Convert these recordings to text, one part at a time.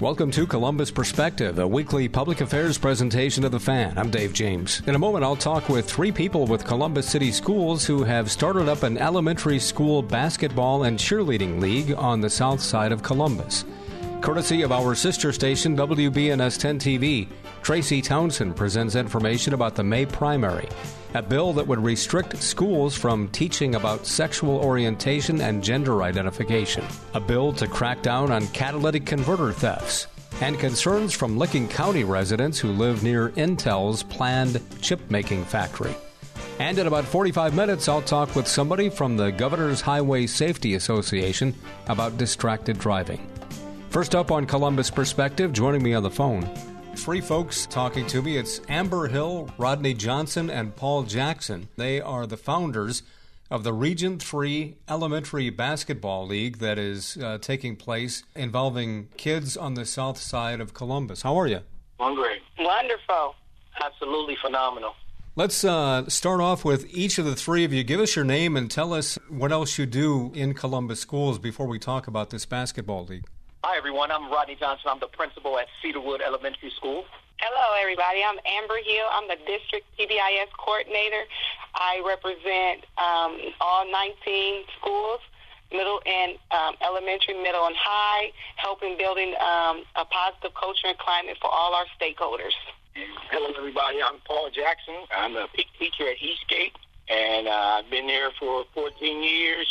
Welcome to Columbus Perspective, a weekly public affairs presentation of the fan. I'm Dave James. In a moment, I'll talk with three people with Columbus City Schools who have started up an elementary school basketball and cheerleading league on the south side of Columbus. Courtesy of our sister station, WBNS 10 TV, Tracy Townsend presents information about the May primary, a bill that would restrict schools from teaching about sexual orientation and gender identification, a bill to crack down on catalytic converter thefts, and concerns from Licking County residents who live near Intel's planned chip making factory. And in about 45 minutes, I'll talk with somebody from the Governor's Highway Safety Association about distracted driving. First up on Columbus Perspective, joining me on the phone Three folks talking to me. It's Amber Hill, Rodney Johnson, and Paul Jackson. They are the founders of the Region 3 Elementary Basketball League that is uh, taking place involving kids on the south side of Columbus. How are you? I'm great. Wonderful. Absolutely phenomenal. Let's uh, start off with each of the three of you. Give us your name and tell us what else you do in Columbus schools before we talk about this basketball league. Hi, everyone. I'm Rodney Johnson. I'm the principal at Cedarwood Elementary School. Hello, everybody. I'm Amber Hill. I'm the district PBIS coordinator. I represent um, all 19 schools, middle and um, elementary, middle and high, helping building um, a positive culture and climate for all our stakeholders. Hello, everybody. I'm Paul Jackson. I'm a PEAK teacher at Eastgate, and uh, I've been there for 14 years.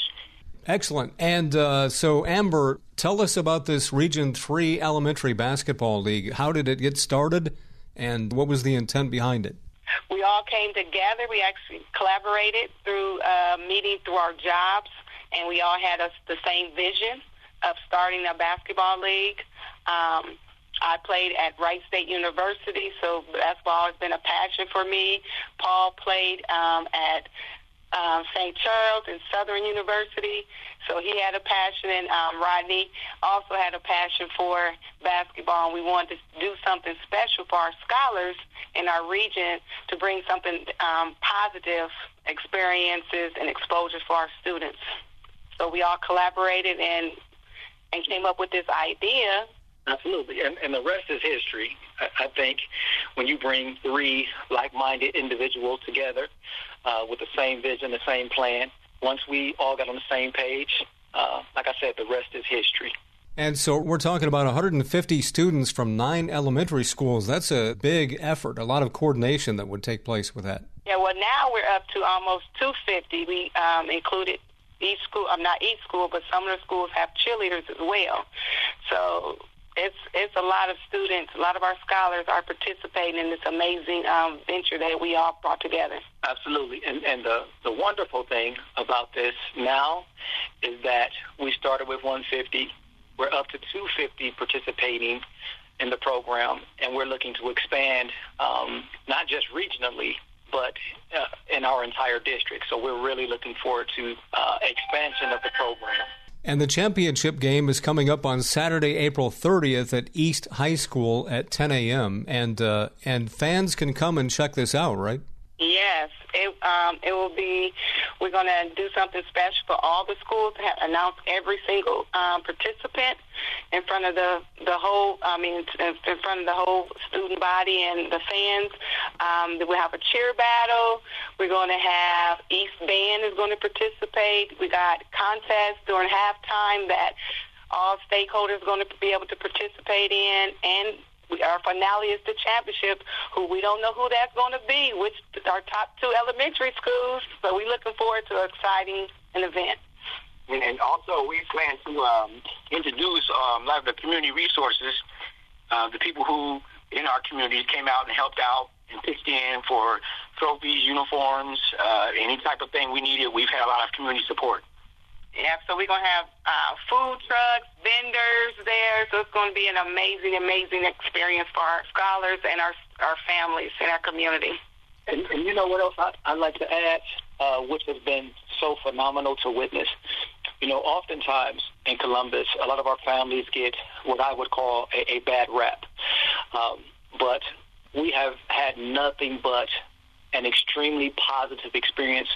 Excellent. And uh, so, Amber, tell us about this Region 3 Elementary Basketball League. How did it get started, and what was the intent behind it? We all came together. We actually collaborated through uh, meeting through our jobs, and we all had a, the same vision of starting a basketball league. Um, I played at Wright State University, so basketball has been a passion for me. Paul played um, at um, St. Charles and Southern University. So he had a passion, and um, Rodney also had a passion for basketball. And we wanted to do something special for our scholars in our region to bring something um, positive experiences and exposure for our students. So we all collaborated and and came up with this idea. Absolutely, and, and the rest is history. I, I think when you bring three like-minded individuals together uh, with the same vision, the same plan. Once we all got on the same page, uh, like I said, the rest is history. And so we're talking about 150 students from nine elementary schools. That's a big effort, a lot of coordination that would take place with that. Yeah, well, now we're up to almost 250. We um, included each school, I'm um, not each school, but some of the schools have cheerleaders as well. So it's it's a lot of students, a lot of our scholars are participating in this amazing um, venture that we all brought together. Absolutely, and and the the wonderful thing about this now is that we started with 150. We're up to 250 participating in the program, and we're looking to expand um, not just regionally, but uh, in our entire district. So we're really looking forward to uh, expansion of the program. And the championship game is coming up on Saturday, April 30th at East High School at 10 a.m. And uh, and fans can come and check this out, right? Yes, it um, it will be. We're going to do something special for all the schools. Have, announce every single um, participant in front of the the whole. I mean, in front of the whole student body and the fans. Um, we have a cheer battle. We're going to have East Band is going to participate. We got contests during halftime that all stakeholders are going to be able to participate in, and our finale is the championship, who we don't know who that's going to be, which our top two elementary schools. So we're looking forward to an exciting an event. And, and also, we plan to um, introduce um, a lot of the community resources, uh, the people who in our communities came out and helped out and pitched in for trophies, uniforms, uh, any type of thing we needed. We've had a lot of community support. Yeah, so we're going to have uh, food trucks, vendors there. So it's going to be an amazing, amazing experience for our scholars and our our families in our community. And, and you know what else I, I'd like to add, uh, which has been so phenomenal to witness? You know, oftentimes in Columbus, a lot of our families get what I would call a, a bad rap. Um, but we have had nothing but an extremely positive experience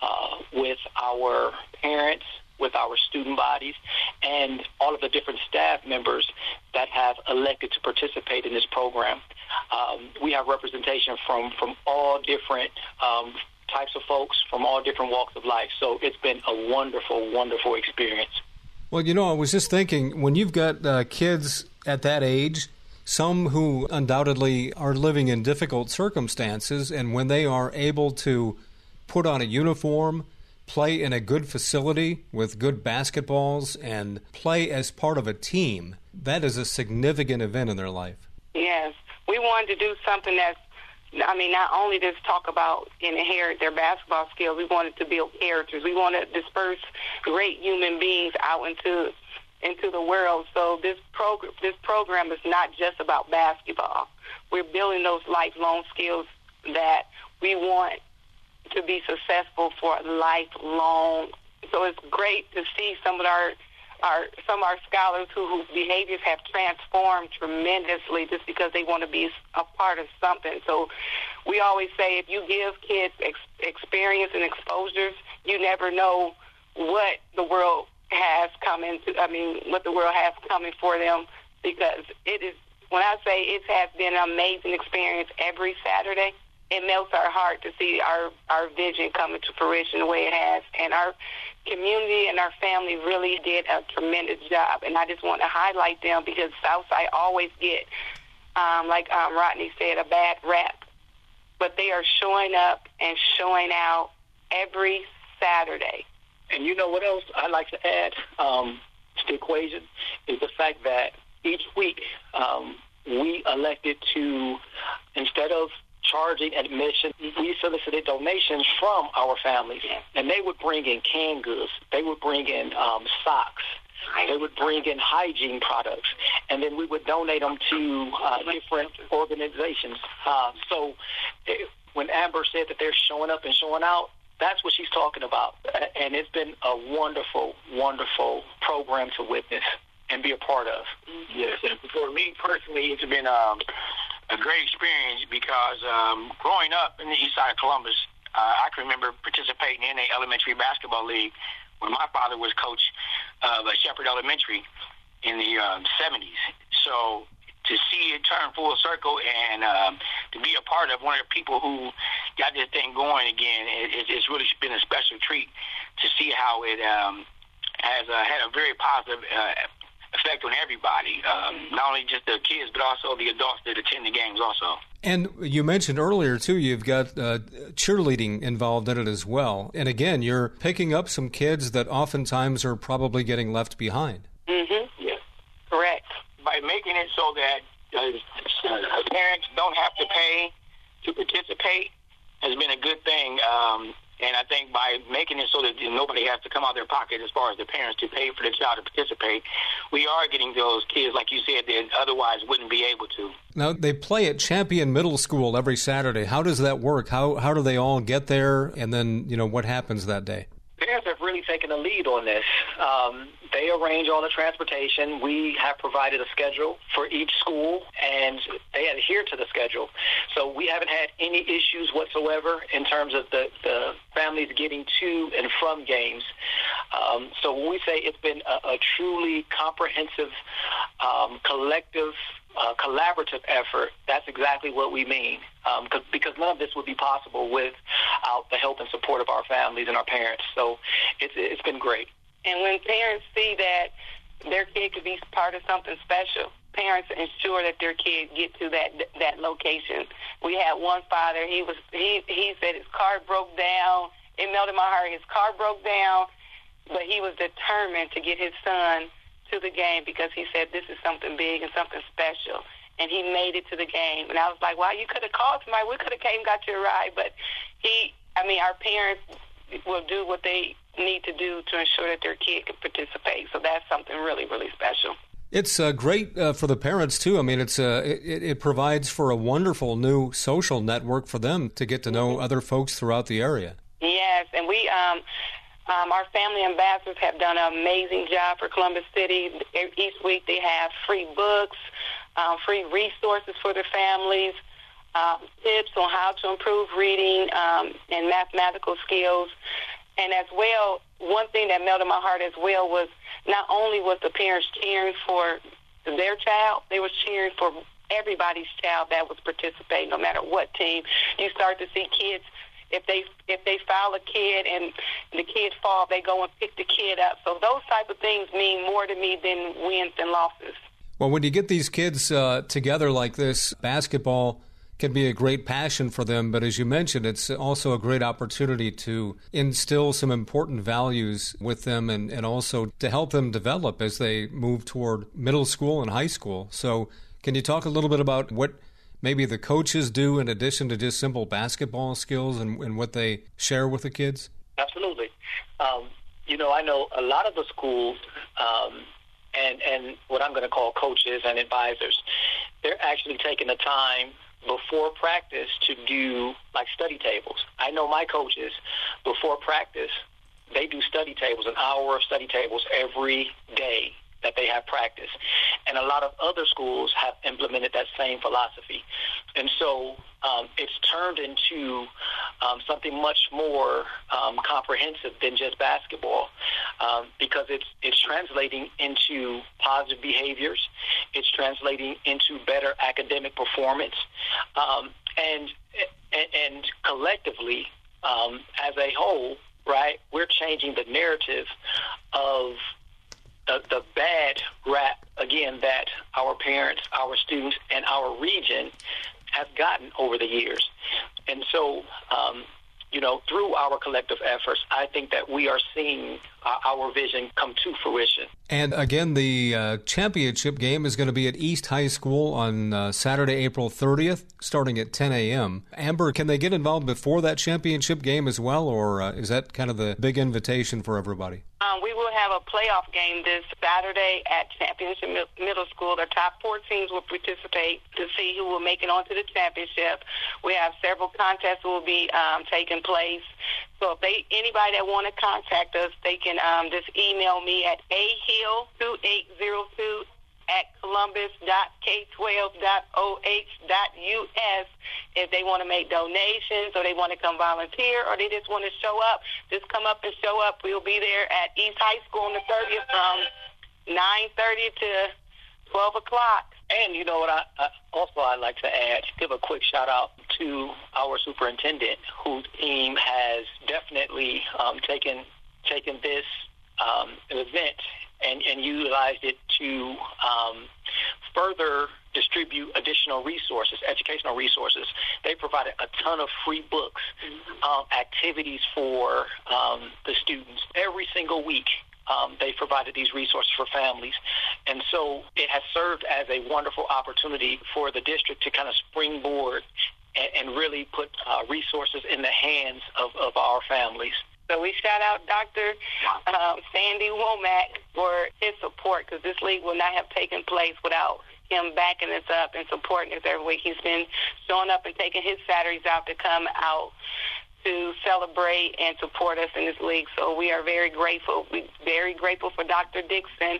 uh, with our parents, with our student bodies, and all of the different staff members that have elected to participate in this program. Um, we have representation from, from all different um, types of folks, from all different walks of life. So it's been a wonderful, wonderful experience. Well, you know, I was just thinking when you've got uh, kids at that age, some who undoubtedly are living in difficult circumstances, and when they are able to put on a uniform, play in a good facility with good basketballs, and play as part of a team, that is a significant event in their life. Yes. We wanted to do something that's I mean, not only just talk about inherit their basketball skills, we wanted to build characters. We want to disperse great human beings out into into the world. So this program this program is not just about basketball. We're building those lifelong skills that we want to be successful for lifelong. So it's great to see some of our our some of our scholars who, whose behaviors have transformed tremendously just because they want to be a part of something. So we always say if you give kids ex- experience and exposures, you never know what the world has coming to, I mean, what the world has coming for them because it is, when I say it has been an amazing experience every Saturday, it melts our heart to see our, our vision coming to fruition the way it has. And our community and our family really did a tremendous job. And I just want to highlight them because Southside always get, um, like um, Rodney said, a bad rap. But they are showing up and showing out every Saturday. And you know what else I'd like to add um, to the equation is the fact that each week um, we elected to, instead of charging admission, we solicited donations from our families. And they would bring in canned goods. They would bring in um, socks. They would bring in hygiene products, and then we would donate them to uh, different organizations. Uh, so, it, when Amber said that they're showing up and showing out, that's what she's talking about. And it's been a wonderful, wonderful program to witness and be a part of. Yes, and for me personally, it's been um, a great experience because um, growing up in the east side of Columbus, uh, I can remember participating in a elementary basketball league when my father was coach of Shepherd Elementary in the um, 70s. So to see it turn full circle and um, to be a part of one of the people who got this thing going again, it, it's really been a special treat to see how it um, has uh, had a very positive uh, effect on everybody, um, not only just the kids, but also the adults that attend the games also. And you mentioned earlier, too, you've got uh, cheerleading involved in it as well. And again, you're picking up some kids that oftentimes are probably getting left behind. Mm-hmm. Yes. Correct by making it so that uh, parents don't have to pay to participate has been a good thing. Um, and I think by making it so that nobody has to come out of their pocket as far as the parents to pay for the child to participate, we are getting those kids, like you said, that otherwise wouldn't be able to. Now, they play at Champion Middle School every Saturday. How does that work? How, how do they all get there? And then, you know, what happens that day? Parents have really taken the lead on this. Um, they arrange all the transportation. We have provided a schedule for each school, and they adhere to the schedule. So we haven't had any issues whatsoever in terms of the, the families getting to and from games. Um, so when we say it's been a, a truly comprehensive, um, collective uh, collaborative effort, that's exactly what we mean. Um, because none of this would be possible without the help and support of our families and our parents. So it's it's been great. And when parents see that their kid could be part of something special, parents ensure that their kid get to that that location. We had one father. He was he he said his car broke down. It melted my heart. His car broke down, but he was determined to get his son to the game because he said this is something big and something special. And he made it to the game. And I was like, wow, you could have called somebody. We could have came got you a ride. But he, I mean, our parents will do what they need to do to ensure that their kid can participate. So that's something really, really special. It's uh, great uh, for the parents too. I mean, it's uh, it, it, provides for a wonderful new social network for them to get to know mm-hmm. other folks throughout the area. Yes, and we um, um, our family ambassadors have done an amazing job for Columbus City. Each week they have free books, um, free resources for their families, um, tips on how to improve reading um, and mathematical skills. And as well, one thing that melted my heart as well was not only was the parents cheering for their child, they were cheering for everybody's child that was participating, no matter what team. You start to see kids if they if they foul a kid and the kid fall, they go and pick the kid up. So those type of things mean more to me than wins and losses. Well, when you get these kids uh, together like this, basketball can be a great passion for them, but as you mentioned, it's also a great opportunity to instill some important values with them and, and also to help them develop as they move toward middle school and high school. So, can you talk a little bit about what maybe the coaches do in addition to just simple basketball skills and, and what they share with the kids? Absolutely. Um, you know, I know a lot of the schools um, and, and what I'm going to call coaches and advisors, they're actually taking the time before practice to do like study tables. I know my coaches before practice, they do study tables, an hour of study tables every day that they have practiced. And a lot of other schools have implemented that same philosophy. And so um, it's turned into um, something much more um, comprehensive than just basketball um, because it's, it's translating into positive behaviors. It's translating into better academic performance. Um, and, and, collectively, um, as a whole, right, we're changing the narrative of the, the bad rap again that our parents, our students, and our region have gotten over the years. And so, um, you know, through our collective efforts, I think that we are seeing uh, our vision come to fruition. And again, the uh, championship game is going to be at East High School on uh, Saturday, April 30th, starting at 10 a.m. Amber, can they get involved before that championship game as well, or uh, is that kind of the big invitation for everybody? Um, we will have a playoff game this Saturday at Championship Middle School. The top four teams will participate to see who will make it onto the championship. We have several contests will be um, taking place. So if they anybody that want to contact us, they can um, just email me at ahill2802 at columbus.k12.oh.us if they want to make donations or they want to come volunteer or they just want to show up. Just come up and show up. We'll be there at East High School on the 30th from 9.30 to 12 o'clock. And you know what? I, I also I'd like to add, give a quick shout out to our superintendent, whose team has definitely um, taken taken this um, event and, and utilized it to um, further distribute additional resources, educational resources. They provided a ton of free books, um, activities for um, the students every single week. Um, they provided these resources for families. And so it has served as a wonderful opportunity for the district to kind of springboard and, and really put uh, resources in the hands of, of our families. So we shout out Dr. Um, Sandy Womack for his support because this league would not have taken place without him backing us up and supporting us every week. He's been showing up and taking his Saturdays out to come out to celebrate and support us in this league. So we are very grateful. We very grateful for Dr. Dixon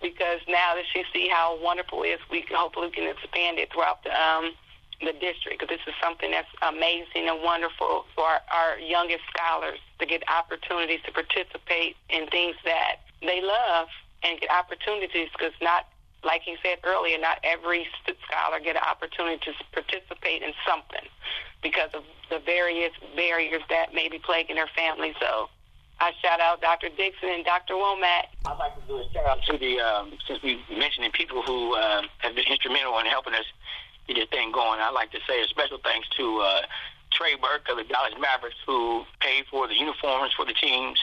because now that she see how wonderful it is, we hopefully can expand it throughout the um, the district. Because this is something that's amazing and wonderful for our, our youngest scholars to get opportunities to participate in things that they love and get opportunities because not like you said earlier, not every scholar get an opportunity to participate in something because of the various barriers that may be plaguing their family. So I shout out Dr. Dixon and Dr. Womack. I'd like to do a shout out to the, um, since we mentioned the people who uh, have been instrumental in helping us get this thing going, I'd like to say a special thanks to uh, Trey Burke of the Dallas Mavericks who paid for the uniforms for the teams.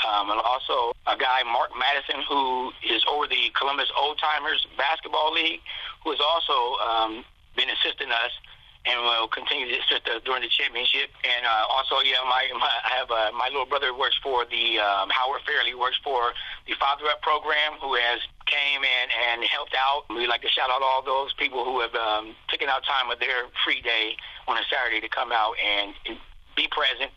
Um, and also a guy, Mark Madison, who is over the Columbus Old Timers Basketball League, who has also um, been assisting us and will continue assist us during the championship. And uh, also, yeah, my, my I have uh, my little brother works for the um, Howard Fairley works for the Father Up program, who has came in and helped out. We like to shout out all those people who have um, taken out time of their free day on a Saturday to come out and, and be present,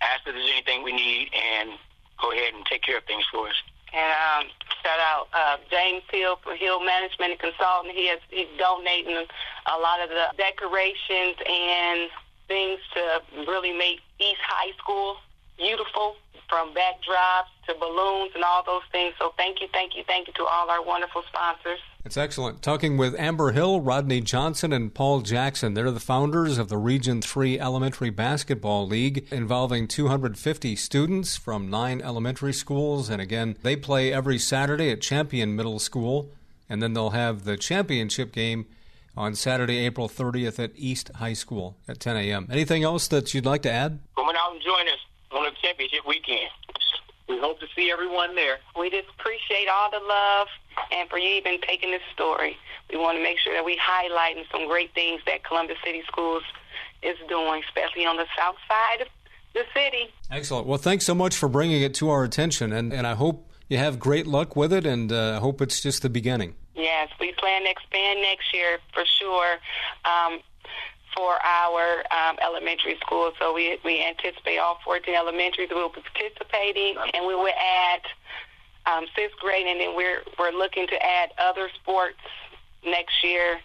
ask if there's anything we need, and go ahead and take care of things for us. And um, shout out uh, James Hill for Hill Management and Consulting. He has he's donating a lot of the decorations and things to really make East High School beautiful, from backdrops to balloons and all those things. So thank you, thank you, thank you to all our wonderful sponsors. It's excellent. Talking with Amber Hill, Rodney Johnson, and Paul Jackson. They're the founders of the Region 3 Elementary Basketball League involving 250 students from nine elementary schools. And again, they play every Saturday at Champion Middle School. And then they'll have the championship game on Saturday, April 30th at East High School at 10 a.m. Anything else that you'd like to add? Come out and join us on the championship weekend. We hope to see everyone there. We just appreciate all the love and for you even taking this story. We want to make sure that we highlighting some great things that Columbus City Schools is doing, especially on the south side of the city. Excellent. Well, thanks so much for bringing it to our attention, and, and I hope you have great luck with it, and I uh, hope it's just the beginning. Yes, we plan to expand next year for sure. Um, for our um, elementary school. So we we anticipate all 14 elementaries will be participating, and we will add um, sixth grade, and then we're we're looking to add other sports next year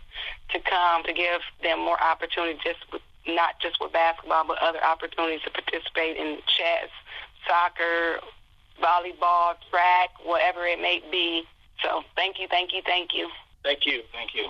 to come to give them more opportunity, just with, not just with basketball, but other opportunities to participate in chess, soccer, volleyball, track, whatever it may be. So thank you, thank you, thank you. Thank you, thank you.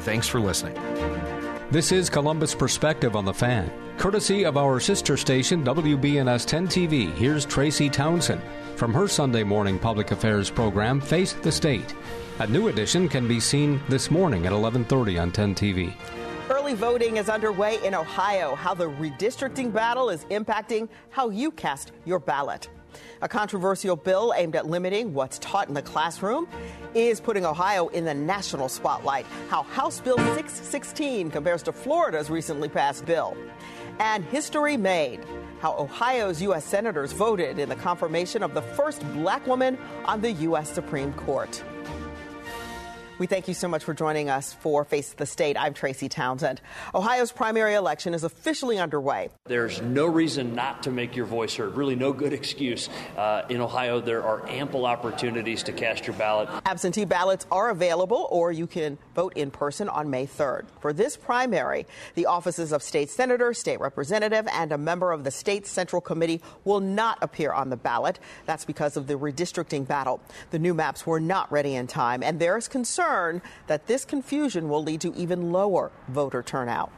Thanks for listening. This is Columbus Perspective on the Fan. Courtesy of our sister station, WBNS 10 TV, here's Tracy Townsend from her Sunday morning public affairs program, Face the State. A new edition can be seen this morning at 11:30 on 10 TV. Early voting is underway in Ohio. How the redistricting battle is impacting how you cast your ballot. A controversial bill aimed at limiting what's taught in the classroom is putting Ohio in the national spotlight. How House Bill 616 compares to Florida's recently passed bill. And history made. How Ohio's U.S. senators voted in the confirmation of the first black woman on the U.S. Supreme Court. We thank you so much for joining us for Face the State. I'm Tracy Townsend. Ohio's primary election is officially underway. There's no reason not to make your voice heard, really, no good excuse. Uh, in Ohio, there are ample opportunities to cast your ballot. Absentee ballots are available, or you can vote in person on May 3rd. For this primary, the offices of state senator, state representative, and a member of the state central committee will not appear on the ballot. That's because of the redistricting battle. The new maps were not ready in time, and there is concern concern that this confusion will lead to even lower voter turnout.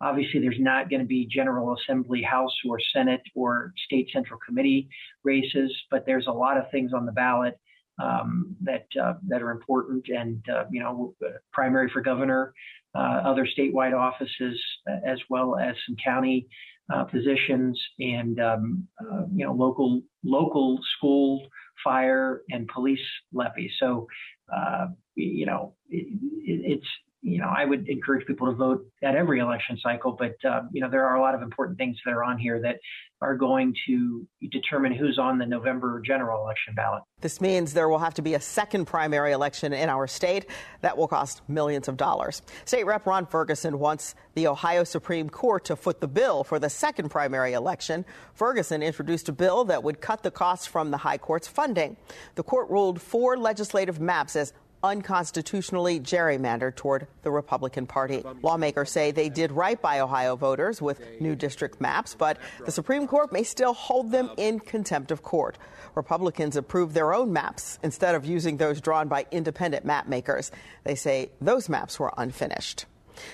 Obviously, there's not going to be General Assembly, House, or Senate or state central committee races, but there's a lot of things on the ballot um, that uh, that are important, and uh, you know, primary for governor, uh, other statewide offices, as well as some county uh, positions, and um, uh, you know, local local school fire and police levies. So uh, you know, it, it's you know, I would encourage people to vote at every election cycle, but uh, you know, there are a lot of important things that are on here that are going to determine who's on the November general election ballot. This means there will have to be a second primary election in our state that will cost millions of dollars. State Rep Ron Ferguson wants the Ohio Supreme Court to foot the bill for the second primary election. Ferguson introduced a bill that would cut the costs from the high court's funding. The court ruled four legislative maps as unconstitutionally gerrymandered toward the Republican Party. Lawmakers say they did right by Ohio voters with new district maps, but the Supreme Court may still hold them in contempt of court. Republicans approved their own maps instead of using those drawn by independent map makers. They say those maps were unfinished.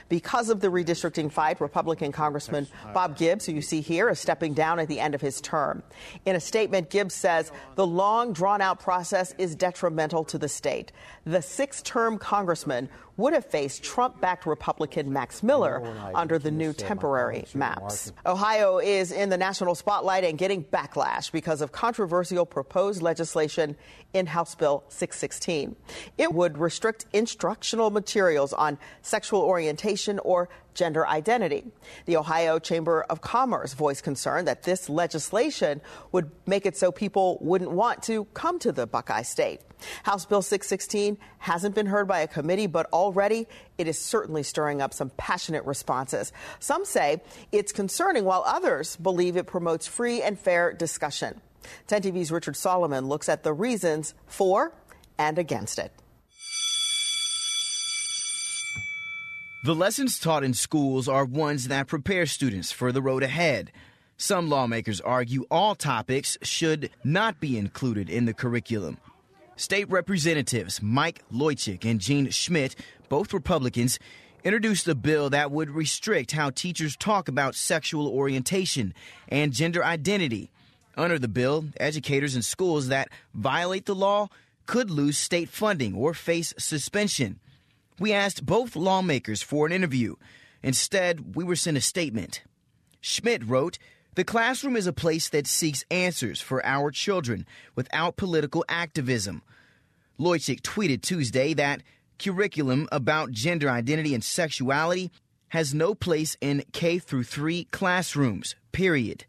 Because of the redistricting fight, Republican Congressman Bob Gibbs, who you see here, is stepping down at the end of his term. In a statement, Gibbs says the long, drawn out process is detrimental to the state. The six term congressman would have faced Trump backed Republican Max Miller under the new temporary maps. Ohio is in the national spotlight and getting backlash because of controversial proposed legislation in House Bill 616. It would restrict instructional materials on sexual orientation orientation or gender identity. The Ohio Chamber of Commerce voiced concern that this legislation would make it so people wouldn't want to come to the Buckeye State. House Bill 616 hasn't been heard by a committee, but already it is certainly stirring up some passionate responses. Some say it's concerning, while others believe it promotes free and fair discussion. 10 TV's Richard Solomon looks at the reasons for and against it. The lessons taught in schools are ones that prepare students for the road ahead. Some lawmakers argue all topics should not be included in the curriculum. State Representatives Mike Loychik and Jean Schmidt, both Republicans, introduced a bill that would restrict how teachers talk about sexual orientation and gender identity. Under the bill, educators in schools that violate the law could lose state funding or face suspension. We asked both lawmakers for an interview. Instead, we were sent a statement. Schmidt wrote, The classroom is a place that seeks answers for our children without political activism. Loychik tweeted Tuesday that curriculum about gender identity and sexuality has no place in K through 3 classrooms. Period.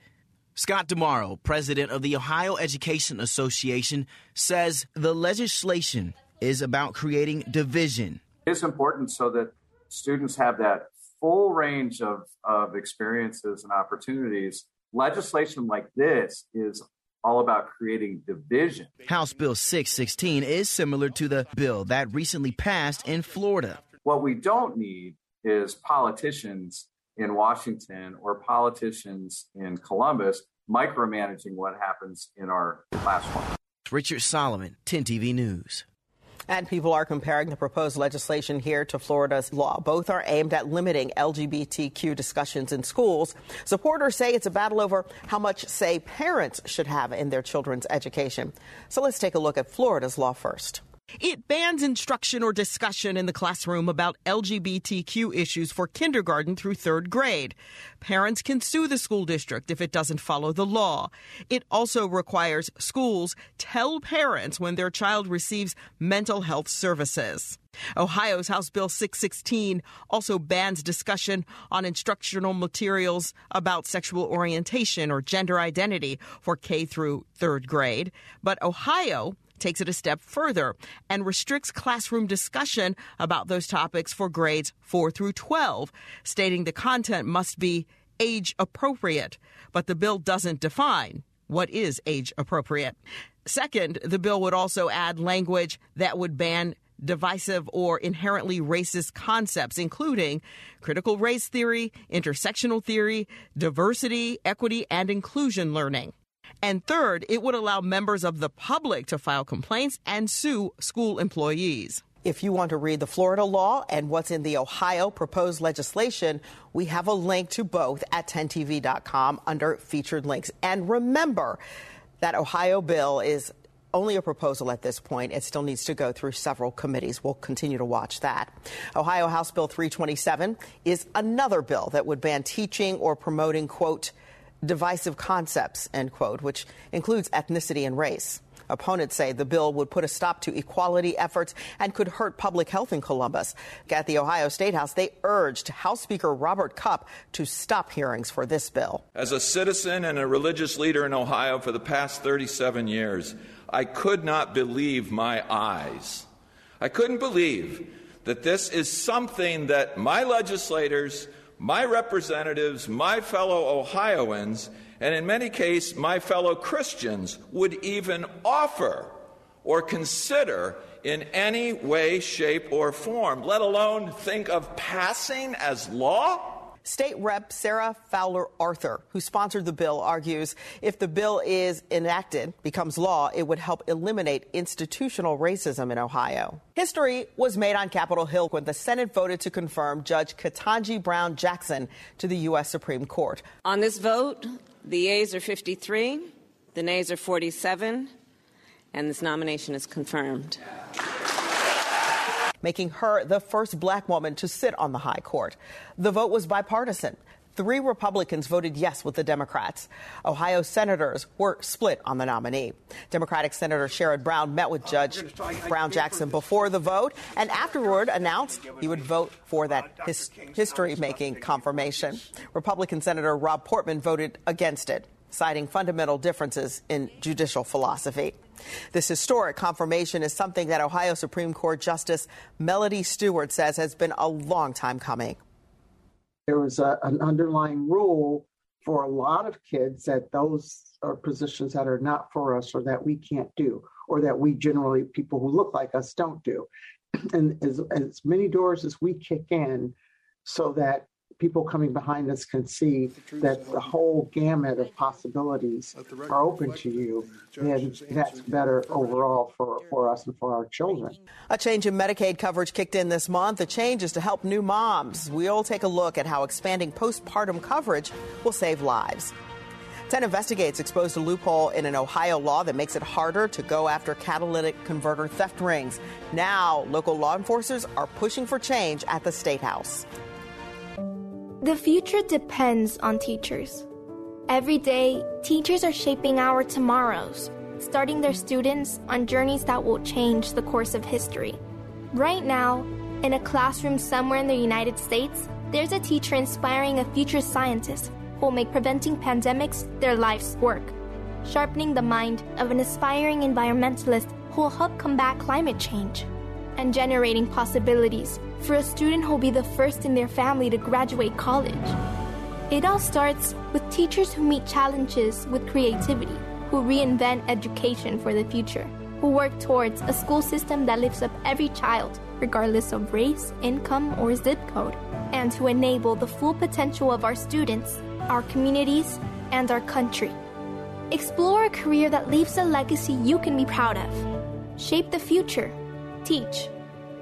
Scott DeMauro, president of the Ohio Education Association, says the legislation is about creating division is important so that students have that full range of, of experiences and opportunities. Legislation like this is all about creating division. House Bill 616 is similar to the bill that recently passed in Florida. What we don't need is politicians in Washington or politicians in Columbus micromanaging what happens in our classroom. Richard Solomon, 10 TV News. And people are comparing the proposed legislation here to Florida's law. Both are aimed at limiting LGBTQ discussions in schools. Supporters say it's a battle over how much say parents should have in their children's education. So let's take a look at Florida's law first. It bans instruction or discussion in the classroom about LGBTQ issues for kindergarten through third grade. Parents can sue the school district if it doesn't follow the law. It also requires schools tell parents when their child receives mental health services. Ohio's House Bill 616 also bans discussion on instructional materials about sexual orientation or gender identity for K through third grade. But Ohio takes it a step further and restricts classroom discussion about those topics for grades 4 through 12, stating the content must be age appropriate. But the bill doesn't define what is age appropriate. Second, the bill would also add language that would ban divisive or inherently racist concepts, including critical race theory, intersectional theory, diversity, equity, and inclusion learning. And third, it would allow members of the public to file complaints and sue school employees. If you want to read the Florida law and what's in the Ohio proposed legislation, we have a link to both at 10tv.com under featured links. And remember that Ohio bill is only a proposal at this point. It still needs to go through several committees. We'll continue to watch that. Ohio House Bill 327 is another bill that would ban teaching or promoting, quote, divisive concepts, end quote, which includes ethnicity and race. Opponents say the bill would put a stop to equality efforts and could hurt public health in Columbus. At the Ohio State House, they urged House Speaker Robert Cupp to stop hearings for this bill. As a citizen and a religious leader in Ohio for the past 37 years, I could not believe my eyes. I couldn't believe that this is something that my legislators my representatives, my fellow Ohioans, and in many cases, my fellow Christians would even offer or consider in any way, shape, or form, let alone think of passing as law? State Rep Sarah Fowler Arthur, who sponsored the bill, argues if the bill is enacted, becomes law, it would help eliminate institutional racism in Ohio. History was made on Capitol Hill when the Senate voted to confirm Judge Ketanji Brown Jackson to the U.S. Supreme Court. On this vote, the yeas are 53, the nays are 47, and this nomination is confirmed making her the first black woman to sit on the high court. The vote was bipartisan. three Republicans voted yes with the Democrats. Ohio senators were split on the nominee. Democratic Senator Sherrod Brown met with Judge Brown Jackson before the vote and afterward announced he would vote for that his, history making confirmation. Republican Senator Rob Portman voted against it, citing fundamental differences in judicial philosophy. This historic confirmation is something that Ohio Supreme Court Justice Melody Stewart says has been a long time coming. There was a, an underlying rule for a lot of kids that those are positions that are not for us or that we can't do or that we generally people who look like us don't do. And as, as many doors as we kick in so that people coming behind us can see that the whole gamut of possibilities are open to you, then that's better overall for, for us and for our children. A change in Medicaid coverage kicked in this month. The change is to help new moms. We'll take a look at how expanding postpartum coverage will save lives. 10 Investigates exposed a loophole in an Ohio law that makes it harder to go after catalytic converter theft rings. Now, local law enforcers are pushing for change at the State House. The future depends on teachers. Every day, teachers are shaping our tomorrows, starting their students on journeys that will change the course of history. Right now, in a classroom somewhere in the United States, there's a teacher inspiring a future scientist who will make preventing pandemics their life's work, sharpening the mind of an aspiring environmentalist who will help combat climate change, and generating possibilities for a student who'll be the first in their family to graduate college. It all starts with teachers who meet challenges with creativity, who reinvent education for the future, who work towards a school system that lifts up every child, regardless of race, income, or zip code, and who enable the full potential of our students, our communities, and our country. Explore a career that leaves a legacy you can be proud of. Shape the future. Teach.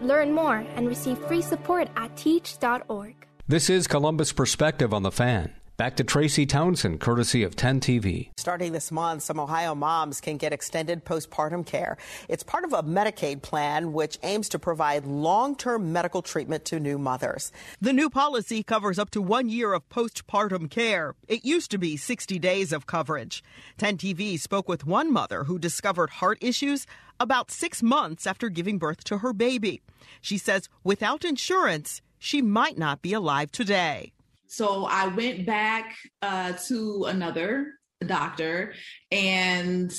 Learn more and receive free support at teach.org. This is Columbus Perspective on the Fan. Back to Tracy Townsend, courtesy of 10 TV. Starting this month, some Ohio moms can get extended postpartum care. It's part of a Medicaid plan which aims to provide long term medical treatment to new mothers. The new policy covers up to one year of postpartum care. It used to be 60 days of coverage. 10 TV spoke with one mother who discovered heart issues about six months after giving birth to her baby. She says without insurance, she might not be alive today. So I went back uh, to another doctor and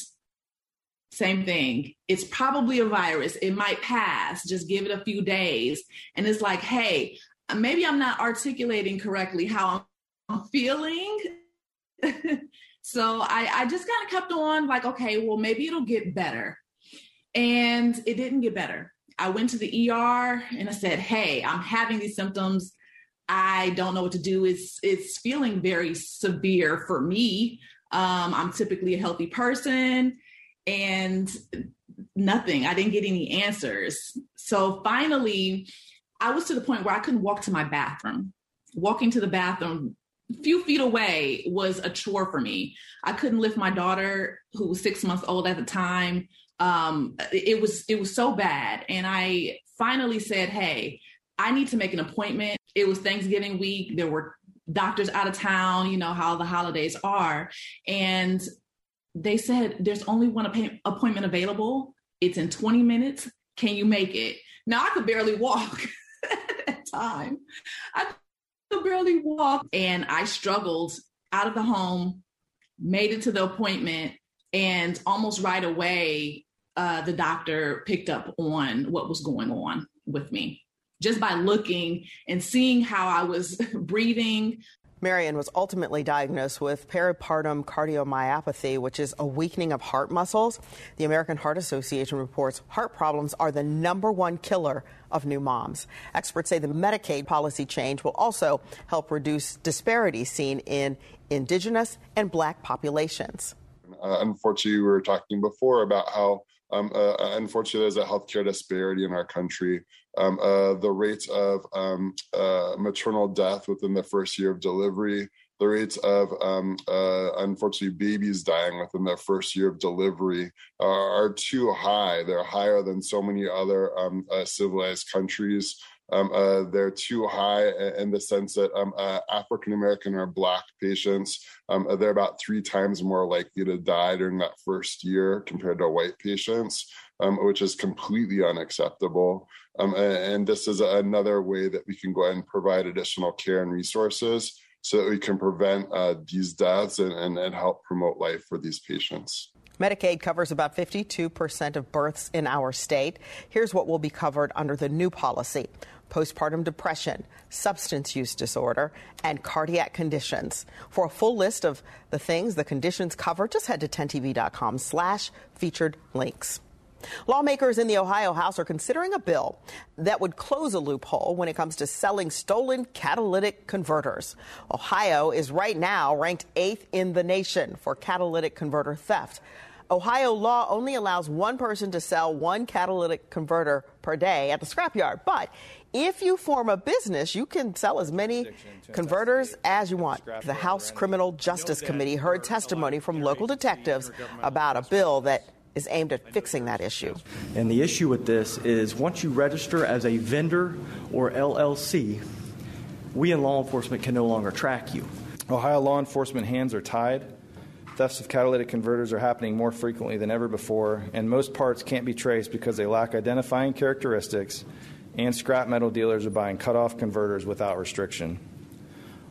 same thing. It's probably a virus. It might pass. Just give it a few days. And it's like, hey, maybe I'm not articulating correctly how I'm feeling. so I, I just kind of kept on like, okay, well, maybe it'll get better. And it didn't get better. I went to the ER and I said, hey, I'm having these symptoms. I don't know what to do. It's it's feeling very severe for me. Um, I'm typically a healthy person, and nothing. I didn't get any answers. So finally, I was to the point where I couldn't walk to my bathroom. Walking to the bathroom a few feet away was a chore for me. I couldn't lift my daughter, who was six months old at the time. Um, it was it was so bad, and I finally said, "Hey, I need to make an appointment it was Thanksgiving week. There were doctors out of town, you know how the holidays are. And they said, there's only one appointment available. It's in 20 minutes. Can you make it? Now I could barely walk at that time. I could barely walk. And I struggled out of the home, made it to the appointment, and almost right away, uh, the doctor picked up on what was going on with me just by looking and seeing how I was breathing. Marion was ultimately diagnosed with peripartum cardiomyopathy, which is a weakening of heart muscles. The American Heart Association reports heart problems are the number one killer of new moms. Experts say the Medicaid policy change will also help reduce disparities seen in indigenous and black populations. Uh, unfortunately, we were talking before about how um, uh, unfortunately, there's a healthcare disparity in our country. Um, uh, the rates of um, uh, maternal death within the first year of delivery, the rates of um, uh, unfortunately babies dying within their first year of delivery are, are too high. They're higher than so many other um, uh, civilized countries. Um, uh, they're too high in the sense that um, uh, African American or Black patients, um, uh, they're about three times more likely to die during that first year compared to white patients, um, which is completely unacceptable. Um, and this is another way that we can go ahead and provide additional care and resources so that we can prevent uh, these deaths and, and, and help promote life for these patients. Medicaid covers about 52% of births in our state. Here's what will be covered under the new policy postpartum depression, substance use disorder, and cardiac conditions. For a full list of the things the conditions cover, just head to 10tv.com slash featured links. Lawmakers in the Ohio House are considering a bill that would close a loophole when it comes to selling stolen catalytic converters. Ohio is right now ranked eighth in the nation for catalytic converter theft. Ohio law only allows one person to sell one catalytic converter per day at the scrapyard. But if you form a business, you can sell as many converters as you want. The House Criminal Justice Committee heard testimony from local detectives about a bill that is aimed at fixing that issue. And the issue with this is once you register as a vendor or LLC, we in law enforcement can no longer track you. Ohio law enforcement hands are tied Thefts of catalytic converters are happening more frequently than ever before, and most parts can't be traced because they lack identifying characteristics, and scrap metal dealers are buying cut off converters without restriction.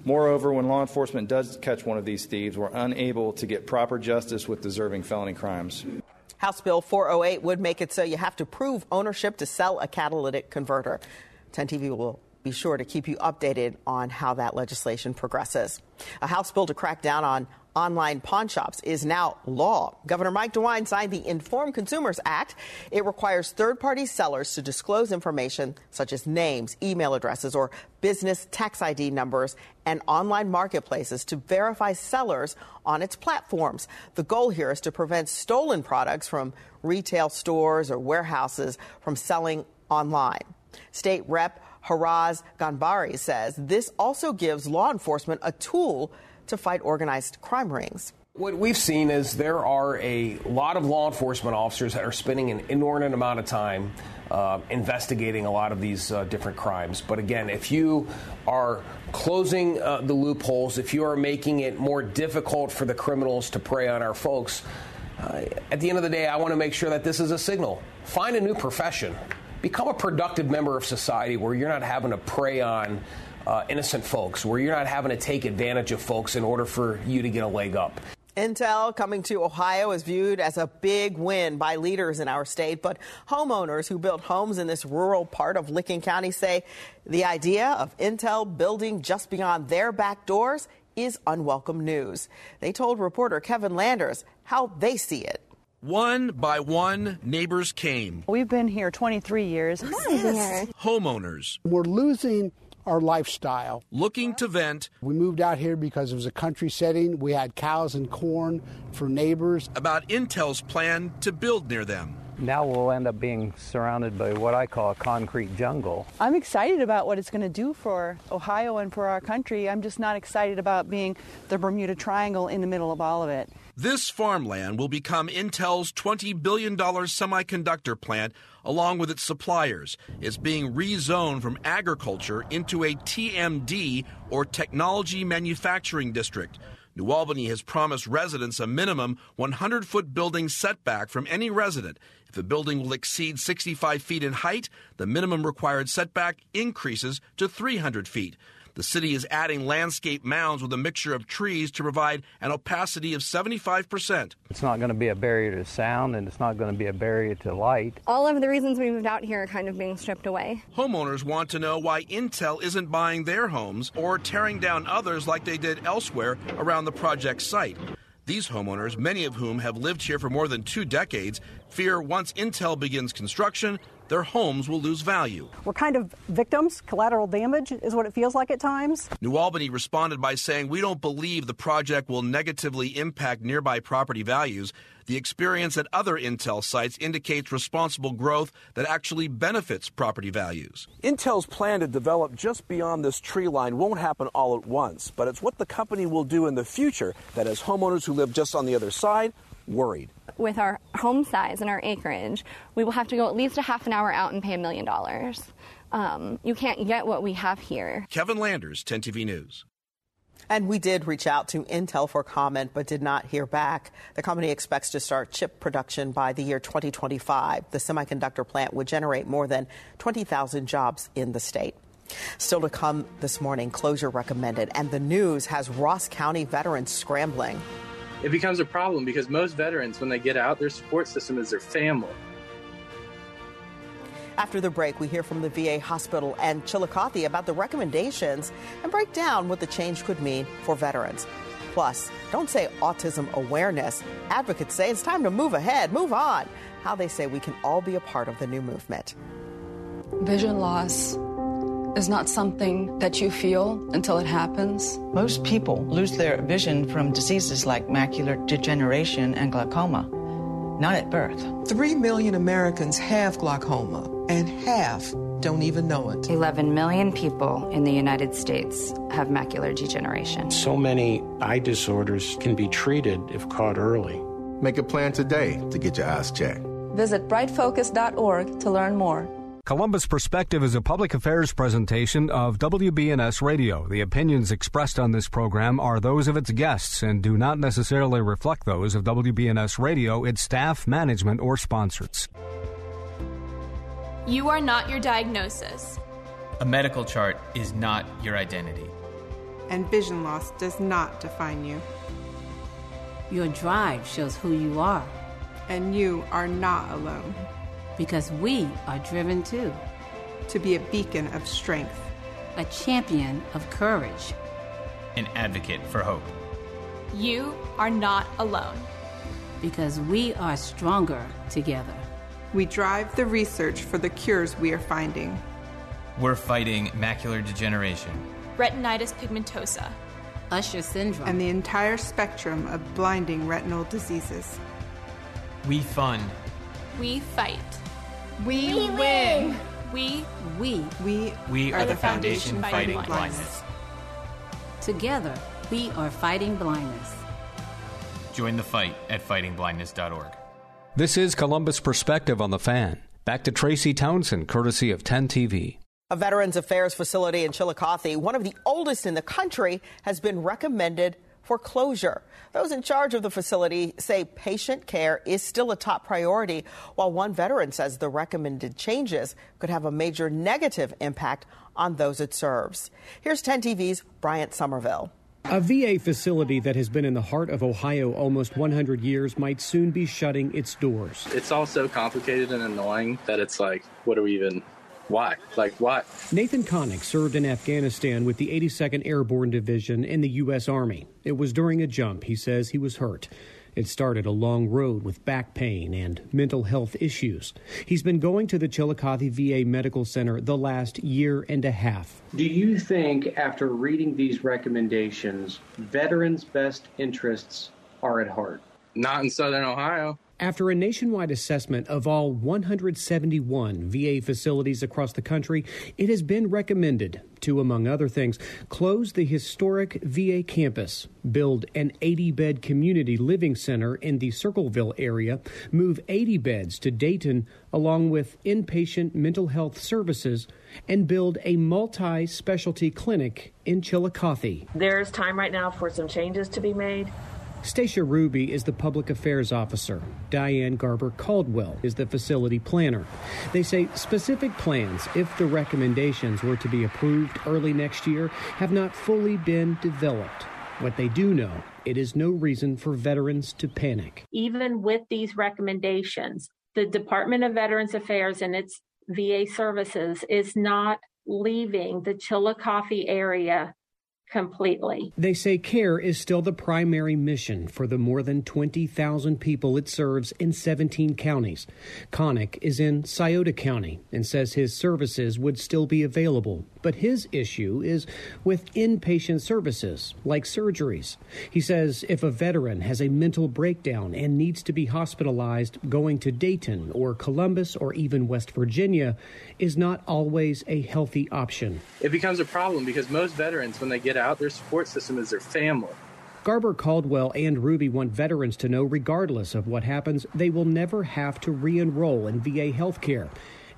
Moreover, when law enforcement does catch one of these thieves, we're unable to get proper justice with deserving felony crimes. House Bill 408 would make it so you have to prove ownership to sell a catalytic converter. 10 TV will be sure to keep you updated on how that legislation progresses. A House bill to crack down on online pawn shops is now law. Governor Mike DeWine signed the Informed Consumers Act. It requires third party sellers to disclose information such as names, email addresses, or business tax ID numbers and online marketplaces to verify sellers on its platforms. The goal here is to prevent stolen products from retail stores or warehouses from selling online. State Rep Haraz Ghanbari says this also gives law enforcement a tool to fight organized crime rings. What we've seen is there are a lot of law enforcement officers that are spending an inordinate amount of time uh, investigating a lot of these uh, different crimes. But again, if you are closing uh, the loopholes, if you are making it more difficult for the criminals to prey on our folks, uh, at the end of the day, I want to make sure that this is a signal. Find a new profession. Become a productive member of society where you're not having to prey on uh, innocent folks, where you're not having to take advantage of folks in order for you to get a leg up. Intel coming to Ohio is viewed as a big win by leaders in our state, but homeowners who built homes in this rural part of Licking County say the idea of Intel building just beyond their back doors is unwelcome news. They told reporter Kevin Landers how they see it. One by one, neighbors came. We've been here 23 years. Homeowners. We're losing our lifestyle. Looking to vent. We moved out here because it was a country setting. We had cows and corn for neighbors. About Intel's plan to build near them. Now we'll end up being surrounded by what I call a concrete jungle. I'm excited about what it's going to do for Ohio and for our country. I'm just not excited about being the Bermuda Triangle in the middle of all of it. This farmland will become Intel's $20 billion semiconductor plant along with its suppliers. It's being rezoned from agriculture into a TMD or Technology Manufacturing District. New Albany has promised residents a minimum 100 foot building setback from any resident. If the building will exceed 65 feet in height, the minimum required setback increases to 300 feet. The city is adding landscape mounds with a mixture of trees to provide an opacity of 75%. It's not going to be a barrier to sound and it's not going to be a barrier to light. All of the reasons we moved out here are kind of being stripped away. Homeowners want to know why Intel isn't buying their homes or tearing down others like they did elsewhere around the project site. These homeowners, many of whom have lived here for more than two decades, fear once Intel begins construction, their homes will lose value. We're kind of victims. Collateral damage is what it feels like at times. New Albany responded by saying, We don't believe the project will negatively impact nearby property values. The experience at other Intel sites indicates responsible growth that actually benefits property values. Intel's plan to develop just beyond this tree line won't happen all at once, but it's what the company will do in the future that has homeowners who live just on the other side worried with our home size and our acreage, we will have to go at least a half an hour out and pay a million dollars. um, you can't get what we have here. Kevin Landers, 10 TV News. And we did reach out to Intel for comment, but did not hear back. The company expects to start chip production by the year 2025. The semiconductor plant would generate more than 20,000 jobs in the state. Still to come this morning, closure recommended, and the news has Ross County veterans scrambling. It becomes a problem because most veterans, when they get out, their support system is their family. After the break, we hear from the VA hospital and Chillicothe about the recommendations and break down what the change could mean for veterans. Plus, don't say autism awareness. Advocates say it's time to move ahead, move on. How they say we can all be a part of the new movement. Vision loss is not something that you feel until it happens. Most people lose their vision from diseases like macular degeneration and glaucoma, not at birth. Three million Americans have glaucoma and half don't even know it. 11 million people in the United States have macular degeneration. So many eye disorders can be treated if caught early. Make a plan today to get your eyes checked. Visit brightfocus.org to learn more. Columbus Perspective is a public affairs presentation of WBNS Radio. The opinions expressed on this program are those of its guests and do not necessarily reflect those of WBNS Radio, its staff, management, or sponsors. You are not your diagnosis. A medical chart is not your identity. And vision loss does not define you. Your drive shows who you are. And you are not alone. Because we are driven too. To be a beacon of strength, a champion of courage, an advocate for hope. You are not alone. Because we are stronger together. We drive the research for the cures we are finding. We're fighting macular degeneration, retinitis pigmentosa, Usher syndrome, and the entire spectrum of blinding retinal diseases. We fund. We fight. We, we win. We we we we are, are the foundation, foundation fighting, fighting blindness. blindness. Together, we are fighting blindness. Join the fight at fightingblindness.org. This is Columbus Perspective on the Fan. Back to Tracy Townsend, courtesy of 10 TV. A Veterans Affairs facility in Chillicothe, one of the oldest in the country, has been recommended for closure. Those in charge of the facility say patient care is still a top priority, while one veteran says the recommended changes could have a major negative impact on those it serves. Here's 10 TV's Bryant Somerville. A VA facility that has been in the heart of Ohio almost 100 years might soon be shutting its doors. It's all so complicated and annoying that it's like, what do we even why? Like, why? Nathan Connick served in Afghanistan with the 82nd Airborne Division in the U.S. Army. It was during a jump, he says he was hurt. It started a long road with back pain and mental health issues. He's been going to the Chillicothe VA Medical Center the last year and a half. Do you think, after reading these recommendations, veterans' best interests are at heart? Not in Southern Ohio. After a nationwide assessment of all 171 VA facilities across the country, it has been recommended to, among other things, close the historic VA campus, build an 80 bed community living center in the Circleville area, move 80 beds to Dayton, along with inpatient mental health services, and build a multi specialty clinic in Chillicothe. There's time right now for some changes to be made. Stacia Ruby is the public affairs officer. Diane Garber Caldwell is the facility planner. They say specific plans, if the recommendations were to be approved early next year, have not fully been developed. What they do know, it is no reason for veterans to panic. Even with these recommendations, the Department of Veterans Affairs and its VA services is not leaving the Chillicothe area completely. They say care is still the primary mission for the more than 20,000 people it serves in 17 counties. Connick is in Scioto County and says his services would still be available, but his issue is with inpatient services like surgeries. He says if a veteran has a mental breakdown and needs to be hospitalized, going to Dayton or Columbus or even West Virginia is not always a healthy option. It becomes a problem because most veterans, when they get out, their support system is their family. Garber Caldwell and Ruby want veterans to know, regardless of what happens, they will never have to re enroll in VA health care.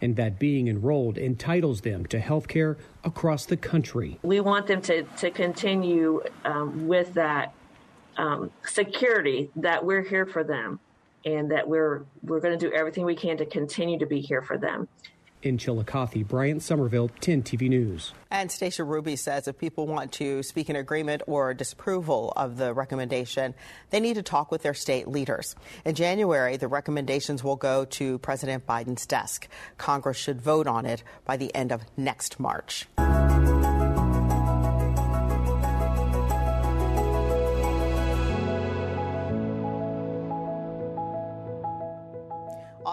And that being enrolled entitles them to health care across the country. We want them to, to continue um, with that um, security that we're here for them and that we're we're going to do everything we can to continue to be here for them. In Chillicothe, Bryant Somerville, 10 TV News. And Stacia Ruby says if people want to speak in agreement or disapproval of the recommendation, they need to talk with their state leaders. In January, the recommendations will go to President Biden's desk. Congress should vote on it by the end of next March.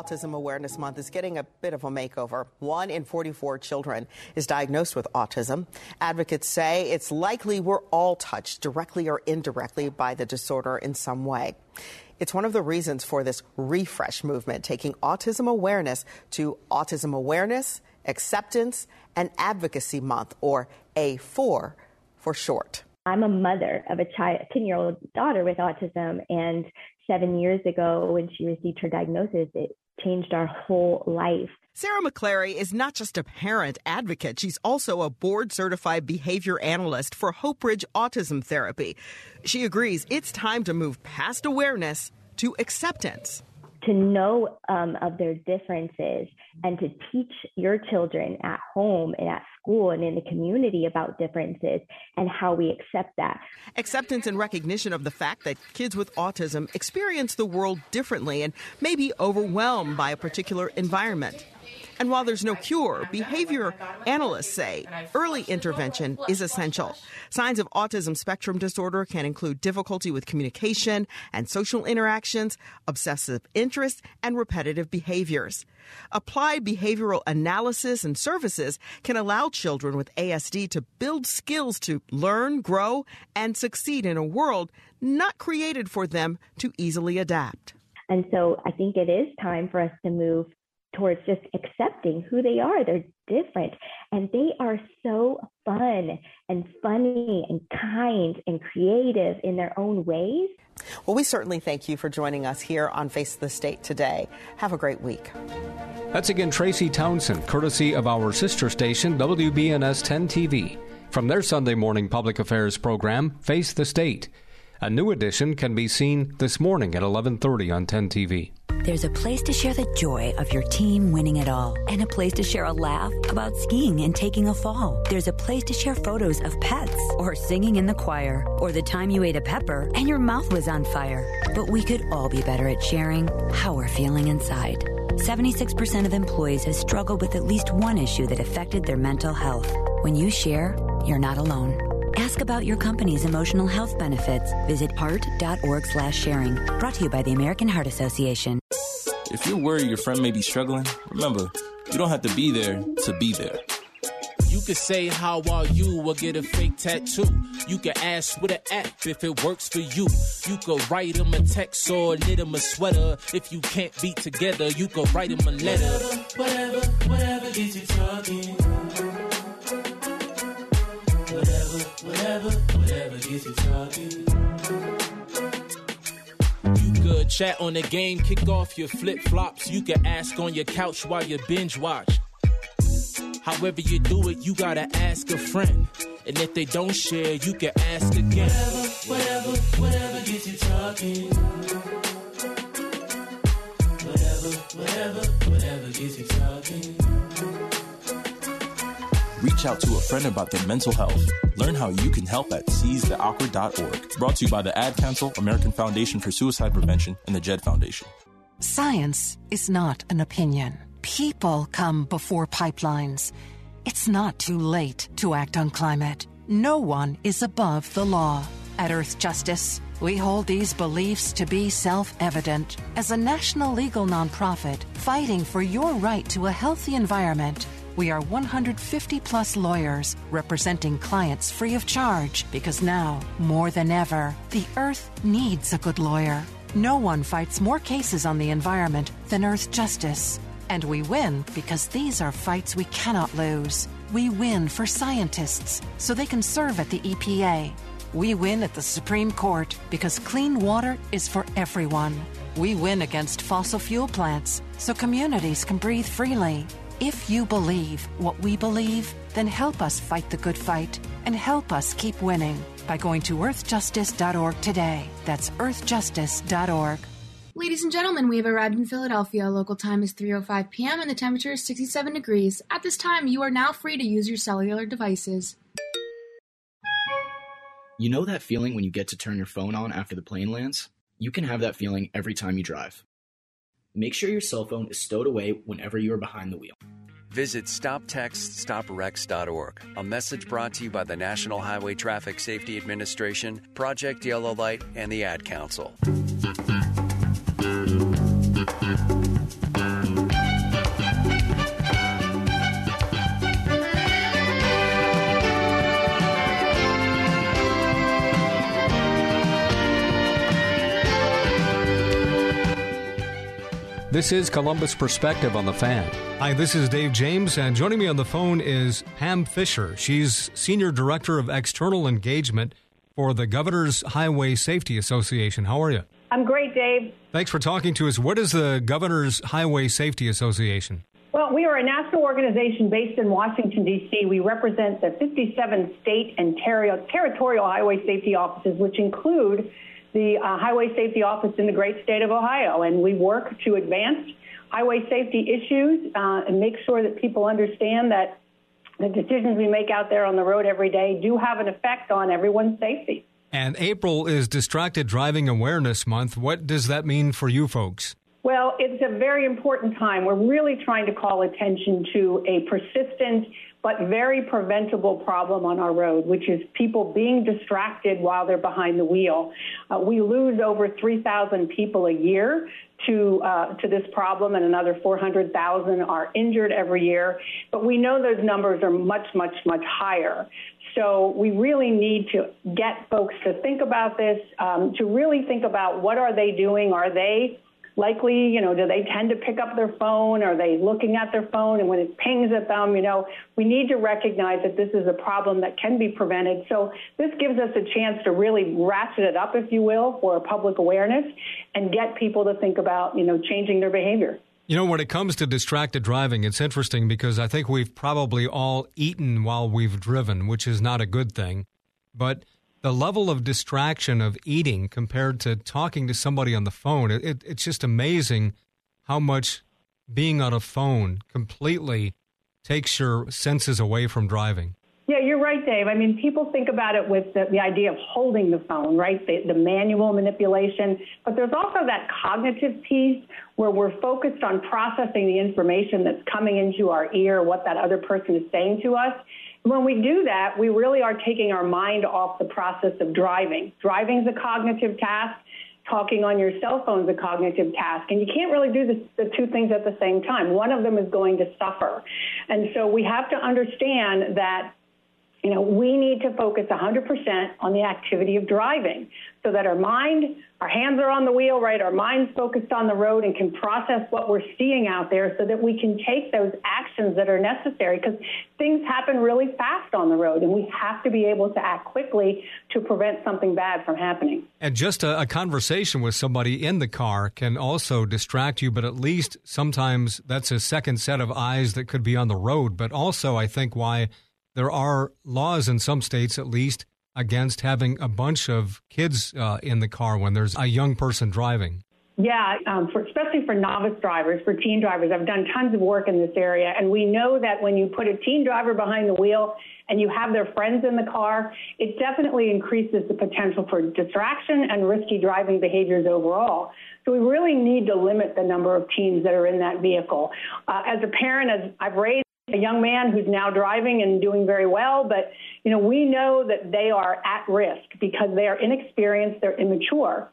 Autism Awareness Month is getting a bit of a makeover. One in 44 children is diagnosed with autism. Advocates say it's likely we're all touched directly or indirectly by the disorder in some way. It's one of the reasons for this refresh movement, taking autism awareness to Autism Awareness, Acceptance, and Advocacy Month, or A4 for short. I'm a mother of a child, 10 year old daughter with autism, and seven years ago when she received her diagnosis, it changed our whole life. Sarah McClary is not just a parent advocate, she's also a board certified behavior analyst for Hope Ridge Autism Therapy. She agrees it's time to move past awareness to acceptance to know um, of their differences and to teach your children at home and at school and in the community about differences and how we accept that. Acceptance and recognition of the fact that kids with autism experience the world differently and may be overwhelmed by a particular environment. And while there's no cure, behavior analysts say early intervention is essential. Signs of autism spectrum disorder can include difficulty with communication and social interactions, obsessive interests, and repetitive behaviors. Applied behavioral analysis and services can allow children with ASD to build skills to learn, grow, and succeed in a world not created for them to easily adapt. And so I think it is time for us to move towards just accepting who they are. They're different and they are so fun and funny and kind and creative in their own ways. Well, we certainly thank you for joining us here on Face the State today. Have a great week. That's again Tracy Townsend, courtesy of our sister station, WBNS 10 TV. From their Sunday morning public affairs program, Face the State. A new edition can be seen this morning at 11:30 on 10 TV. There's a place to share the joy of your team winning it all, and a place to share a laugh about skiing and taking a fall. There's a place to share photos of pets, or singing in the choir, or the time you ate a pepper and your mouth was on fire. But we could all be better at sharing how we're feeling inside. 76% of employees have struggled with at least one issue that affected their mental health. When you share, you're not alone. Ask about your company's emotional health benefits. Visit heart.org slash sharing. Brought to you by the American Heart Association. If you're worried your friend may be struggling, remember, you don't have to be there to be there. You can say how are you or get a fake tattoo. You can ask with an app if it works for you. You could write them a text or knit them a sweater. If you can't be together, you could write them a letter. Whatever, whatever, whatever gets you talking You could chat on the game, kick off your flip flops. You can ask on your couch while you binge watch. However you do it, you gotta ask a friend. And if they don't share, you can ask again. Whatever, whatever, whatever gets you talking. Whatever, whatever, whatever gets you talking. Reach out to a friend about their mental health. Learn how you can help at seizetheawkward.org. Brought to you by the Ad Council, American Foundation for Suicide Prevention, and the JED Foundation. Science is not an opinion. People come before pipelines. It's not too late to act on climate. No one is above the law. At Earth Justice, we hold these beliefs to be self evident. As a national legal nonprofit fighting for your right to a healthy environment, we are 150 plus lawyers representing clients free of charge because now, more than ever, the Earth needs a good lawyer. No one fights more cases on the environment than Earth Justice. And we win because these are fights we cannot lose. We win for scientists so they can serve at the EPA. We win at the Supreme Court because clean water is for everyone. We win against fossil fuel plants so communities can breathe freely. If you believe what we believe, then help us fight the good fight and help us keep winning by going to earthjustice.org today. That's earthjustice.org. Ladies and gentlemen, we have arrived in Philadelphia. Local time is 3:05 p.m. and the temperature is 67 degrees. At this time, you are now free to use your cellular devices. You know that feeling when you get to turn your phone on after the plane lands? You can have that feeling every time you drive. Make sure your cell phone is stowed away whenever you are behind the wheel. Visit StopTextStopWrecks.org. A message brought to you by the National Highway Traffic Safety Administration, Project Yellow Light, and the Ad Council. This is Columbus Perspective on the Fan. Hi, this is Dave James, and joining me on the phone is Pam Fisher. She's Senior Director of External Engagement for the Governor's Highway Safety Association. How are you? I'm great, Dave. Thanks for talking to us. What is the Governor's Highway Safety Association? Well, we are a national organization based in Washington, D.C. We represent the 57 state and ter- territorial highway safety offices, which include the uh, Highway Safety Office in the great state of Ohio, and we work to advance highway safety issues uh, and make sure that people understand that the decisions we make out there on the road every day do have an effect on everyone's safety. And April is Distracted Driving Awareness Month. What does that mean for you folks? Well, it's a very important time. We're really trying to call attention to a persistent but very preventable problem on our road, which is people being distracted while they're behind the wheel. Uh, we lose over 3,000 people a year to uh, to this problem, and another 400,000 are injured every year. But we know those numbers are much, much, much higher. So we really need to get folks to think about this, um, to really think about what are they doing? Are they likely, you know, do they tend to pick up their phone? Are they looking at their phone? And when it pings at them, you know, we need to recognize that this is a problem that can be prevented. So this gives us a chance to really ratchet it up, if you will, for public awareness and get people to think about, you know, changing their behavior. You know, when it comes to distracted driving, it's interesting because I think we've probably all eaten while we've driven, which is not a good thing. But the level of distraction of eating compared to talking to somebody on the phone, it, it's just amazing how much being on a phone completely takes your senses away from driving. Yeah, you're right, Dave. I mean, people think about it with the, the idea of holding the phone, right? The, the, manual manipulation. But there's also that cognitive piece where we're focused on processing the information that's coming into our ear, what that other person is saying to us. When we do that, we really are taking our mind off the process of driving. Driving is a cognitive task. Talking on your cell phone is a cognitive task. And you can't really do the, the two things at the same time. One of them is going to suffer. And so we have to understand that you know, we need to focus 100% on the activity of driving so that our mind, our hands are on the wheel, right? Our mind's focused on the road and can process what we're seeing out there so that we can take those actions that are necessary because things happen really fast on the road and we have to be able to act quickly to prevent something bad from happening. And just a, a conversation with somebody in the car can also distract you, but at least sometimes that's a second set of eyes that could be on the road. But also, I think why there are laws in some states, at least, against having a bunch of kids uh, in the car when there's a young person driving. Yeah, um, for, especially for novice drivers, for teen drivers. I've done tons of work in this area, and we know that when you put a teen driver behind the wheel and you have their friends in the car, it definitely increases the potential for distraction and risky driving behaviors overall. So we really need to limit the number of teens that are in that vehicle. Uh, as a parent, as I've raised a young man who's now driving and doing very well, but you know, we know that they are at risk because they are inexperienced, they're immature.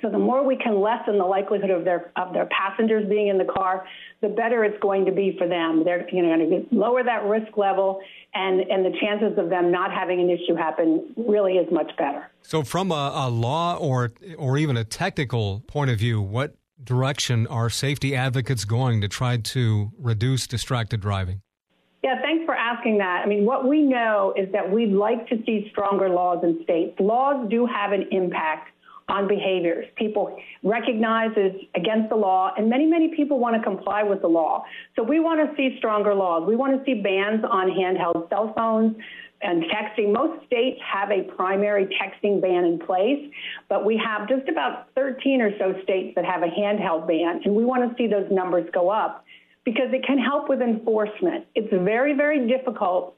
So the more we can lessen the likelihood of their of their passengers being in the car, the better it's going to be for them. They're you know, going to lower that risk level, and and the chances of them not having an issue happen really is much better. So, from a, a law or or even a technical point of view, what direction are safety advocates going to try to reduce distracted driving? Yeah, thanks for asking that. I mean, what we know is that we'd like to see stronger laws in states. Laws do have an impact on behaviors. People recognize it's against the law, and many, many people want to comply with the law. So we want to see stronger laws. We want to see bans on handheld cell phones and texting. Most states have a primary texting ban in place, but we have just about 13 or so states that have a handheld ban, and we want to see those numbers go up because it can help with enforcement. It's very, very difficult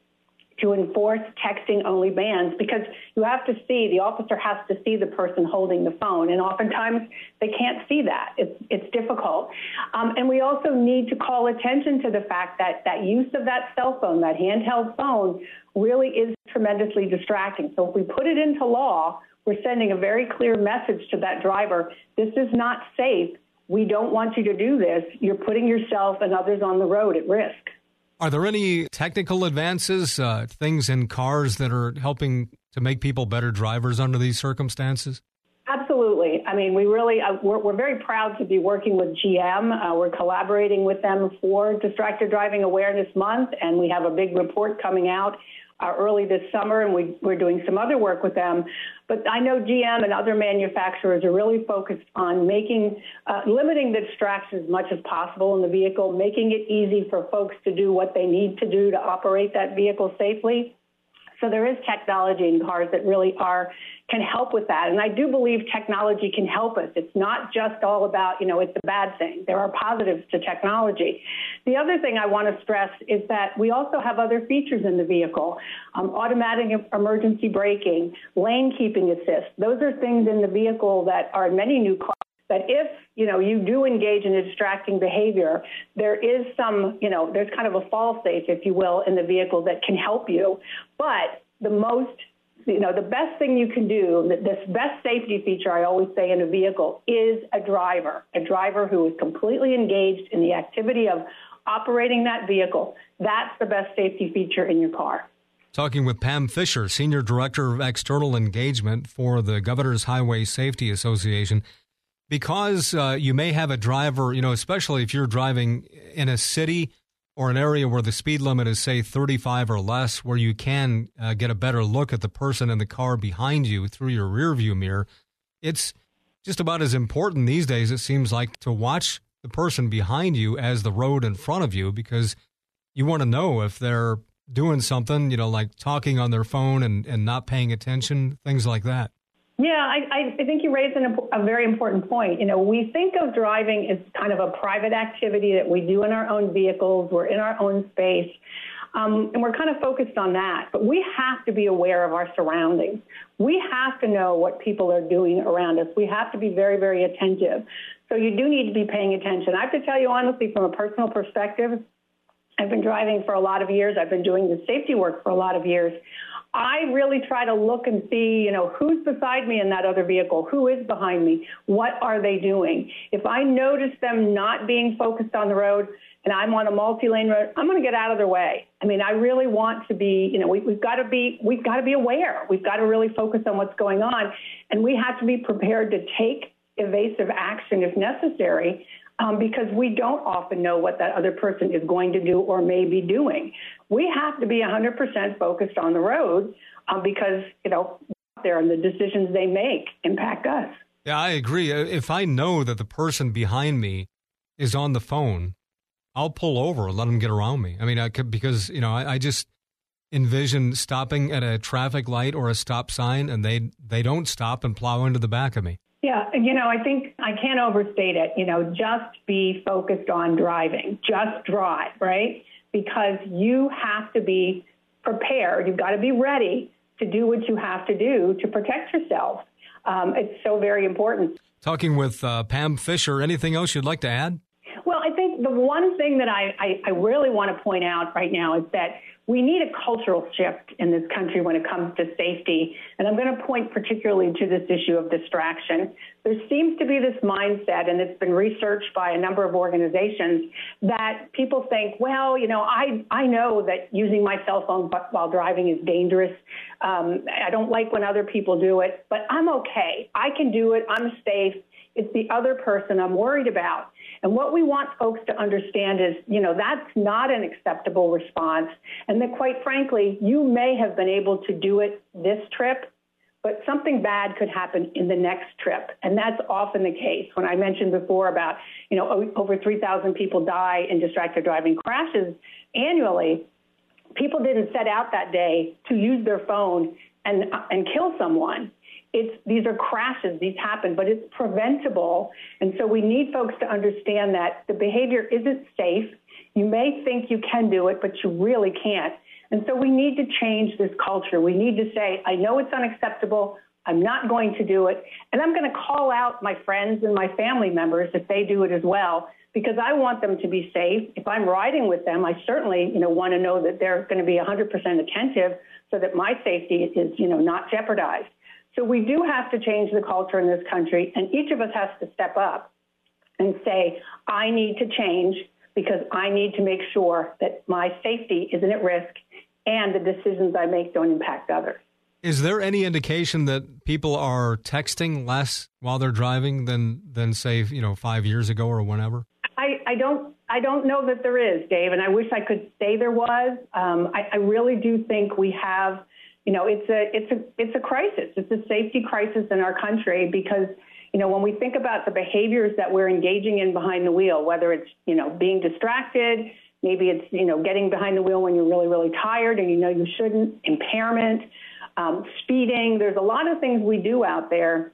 to enforce texting only bans because you have to see the officer has to see the person holding the phone. And oftentimes they can't see that. It's it's difficult. Um, and we also need to call attention to the fact that that use of that cell phone that handheld phone really is tremendously distracting. So if we put it into law we're sending a very clear message to that driver this is not safe. We don't want you to do this. You're putting yourself and others on the road at risk are there any technical advances, uh, things in cars that are helping to make people better drivers under these circumstances? Absolutely. I mean, we really, uh, we're, we're, very proud to be working with GM. Uh, we're collaborating with them for Distracted Driving Awareness Month, and we have a big report coming out early this summer, and we, we're doing some other work with them. But I know GM and other manufacturers are really focused on making, uh, limiting the distractions as much as possible in the vehicle, making it easy for folks to do what they need to do to operate that vehicle safely. So there is technology in cars that really are can help with that. And I do believe technology can help us. It's not just all about, you know, it's a bad thing. There are positives to technology. The other thing I want to stress is that we also have other features in the vehicle. Um, automatic emergency braking, lane keeping assist. Those are things in the vehicle that are in many new cars that if you know you do engage in a distracting behavior, there is some you know there's kind of a fall safe, if you will, in the vehicle that can help you. But the most you know, the best thing you can do, this best safety feature I always say in a vehicle is a driver, a driver who is completely engaged in the activity of operating that vehicle. That's the best safety feature in your car. Talking with Pam Fisher, Senior Director of External Engagement for the Governor's Highway Safety Association. Because uh, you may have a driver, you know, especially if you're driving in a city or an area where the speed limit is, say, 35 or less, where you can uh, get a better look at the person in the car behind you through your rearview mirror, it's just about as important these days, it seems like, to watch the person behind you as the road in front of you because you want to know if they're doing something, you know, like talking on their phone and, and not paying attention, things like that. Yeah, I, I think you raised an, a very important point. You know, we think of driving as kind of a private activity that we do in our own vehicles, we're in our own space, um, and we're kind of focused on that. But we have to be aware of our surroundings. We have to know what people are doing around us. We have to be very, very attentive. So you do need to be paying attention. I have to tell you honestly, from a personal perspective, I've been driving for a lot of years. I've been doing the safety work for a lot of years. I really try to look and see, you know, who's beside me in that other vehicle, who is behind me, what are they doing. If I notice them not being focused on the road and I'm on a multi-lane road, I'm going to get out of their way. I mean, I really want to be, you know, we, we've got to be, we've got to be aware. We've got to really focus on what's going on, and we have to be prepared to take evasive action if necessary um, because we don't often know what that other person is going to do or may be doing. We have to be 100% focused on the road um, because, you know, there and the decisions they make impact us. Yeah, I agree. Uh, if I know that the person behind me is on the phone, I'll pull over and let them get around me. I mean, I could, because, you know, I, I just envision stopping at a traffic light or a stop sign and they they don't stop and plow into the back of me. Yeah, you know, I think I can't overstate it. You know, just be focused on driving, just drive, right? Because you have to be prepared. You've got to be ready to do what you have to do to protect yourself. Um, it's so very important. Talking with uh, Pam Fisher, anything else you'd like to add? Well, I think the one thing that I, I, I really want to point out right now is that we need a cultural shift in this country when it comes to safety. And I'm going to point particularly to this issue of distraction. There seems to be this mindset, and it's been researched by a number of organizations, that people think, well, you know, I, I know that using my cell phone while driving is dangerous. Um, I don't like when other people do it, but I'm okay. I can do it. I'm safe. It's the other person I'm worried about. And what we want folks to understand is, you know, that's not an acceptable response. And that quite frankly, you may have been able to do it this trip, but something bad could happen in the next trip. And that's often the case. When I mentioned before about, you know, over 3,000 people die in distracted driving crashes annually, people didn't set out that day to use their phone and, and kill someone. It's, these are crashes, these happen, but it's preventable. And so we need folks to understand that the behavior isn't safe. You may think you can do it, but you really can't. And so we need to change this culture. We need to say, I know it's unacceptable. I'm not going to do it. And I'm going to call out my friends and my family members if they do it as well, because I want them to be safe. If I'm riding with them, I certainly, you know, want to know that they're going to be 100% attentive so that my safety is, you know, not jeopardized. So we do have to change the culture in this country, and each of us has to step up and say, I need to change because I need to make sure that my safety isn't at risk and the decisions I make don't impact others. Is there any indication that people are texting less while they're driving than than say you know five years ago or whenever? I, I don't I don't know that there is, Dave, and I wish I could say there was. Um, I, I really do think we have, you know, it's a it's a it's a crisis. It's a safety crisis in our country because you know when we think about the behaviors that we're engaging in behind the wheel, whether it's you know being distracted, Maybe it's, you know, getting behind the wheel when you're really, really tired and you know you shouldn't, impairment, um, speeding. There's a lot of things we do out there.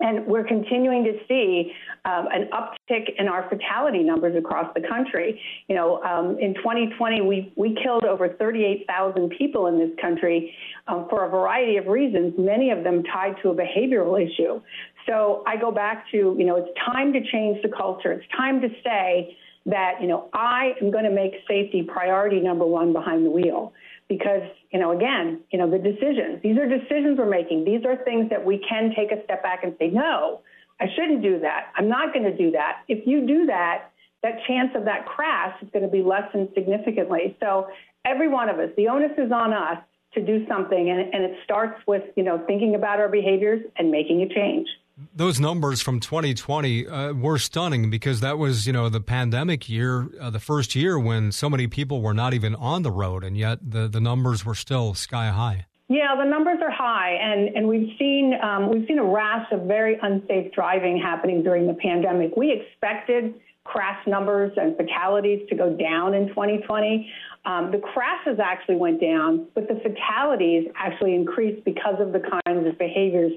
And we're continuing to see um, an uptick in our fatality numbers across the country. You know, um, in 2020, we, we killed over 38,000 people in this country um, for a variety of reasons, many of them tied to a behavioral issue. So I go back to, you know, it's time to change the culture. It's time to say, that, you know, I am going to make safety priority number one behind the wheel. Because, you know, again, you know, the decisions, these are decisions we're making. These are things that we can take a step back and say, no, I shouldn't do that. I'm not going to do that. If you do that, that chance of that crash is going to be lessened significantly. So every one of us, the onus is on us to do something, and, and it starts with, you know, thinking about our behaviors and making a change those numbers from 2020 uh, were stunning because that was, you know, the pandemic year, uh, the first year when so many people were not even on the road, and yet the, the numbers were still sky high. Yeah, the numbers are high, and, and we've seen um, we've seen a rash of very unsafe driving happening during the pandemic. We expected crash numbers and fatalities to go down in 2020. Um, the crashes actually went down, but the fatalities actually increased because of the kinds of behaviors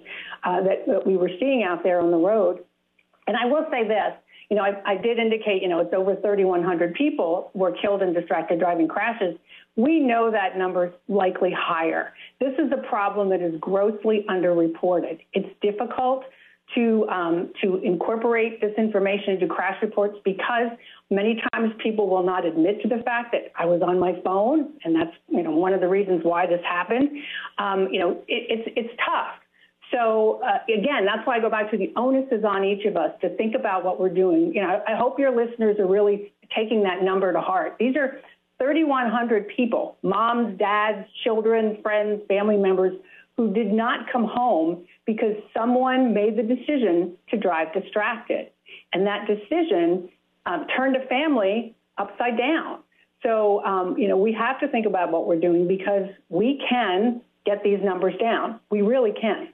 uh, that, that, we were seeing out there on the road. And I will say this, you know, I, I did indicate, you know, it's over 3,100 people were killed in distracted driving crashes. We know that number is likely higher. This is a problem that is grossly underreported. It's difficult to um, to incorporate this information into crash reports because many times people will not admit to the fact that I was on my phone, and that's you know one of the reasons why this happened. Um, you know, it, it's it's tough. So uh, again, that's why I go back to the onus is on each of us to think about what we're doing. You know, I, hope your listeners are really taking that number to heart. These are 3,100 people, moms, dads, children, friends, family members who did not come home because someone made the decision to drive distracted. And that decision um, turned a family upside down. So, um, you know, we have to think about what we're doing because we can get these numbers down. We really can.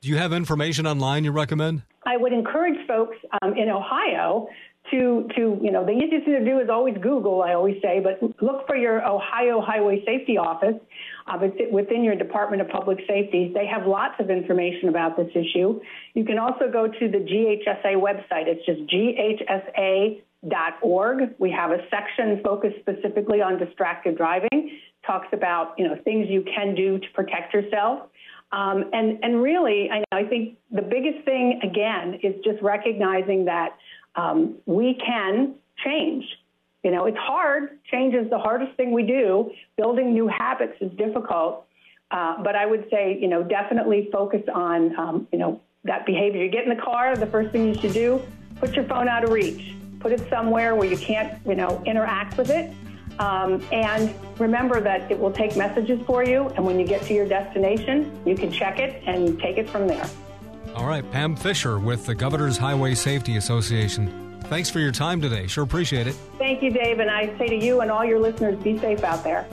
Do you have information online you recommend? I would encourage folks um, in Ohio to, to, you know, the easiest thing to do is always Google, I always say, but look for your Ohio Highway Safety Office. Uh, it's within your Department of Public Safety. They have lots of information about this issue. You can also go to the GHSA website. It's just ghsa.org. We have a section focused specifically on distracted driving. Talks about, you know, things you can do to protect yourself. Um, and, and really, I, I think the biggest thing, again, is just recognizing that um, we can change. You know, it's hard. Change is the hardest thing we do. Building new habits is difficult. Uh, but I would say, you know, definitely focus on, um, you know, that behavior. You get in the car, the first thing you should do, put your phone out of reach. Put it somewhere where you can't, you know, interact with it. Um, and remember that it will take messages for you. And when you get to your destination, you can check it and take it from there. All right, Pam Fisher with the Governor's Highway Safety Association. Thanks for your time today. Sure appreciate it. Thank you, Dave. And I say to you and all your listeners, be safe out there.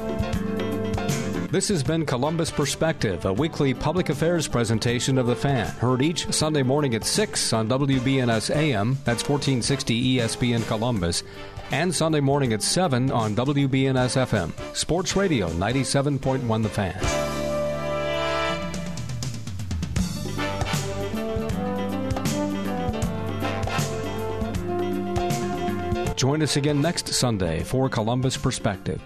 This has been Columbus Perspective, a weekly public affairs presentation of the fan, heard each Sunday morning at 6 on WBNS AM, that's 1460 ESPN Columbus, and Sunday morning at 7 on WBNS FM. Sports Radio 97.1 The Fan. Join us again next Sunday for Columbus Perspective.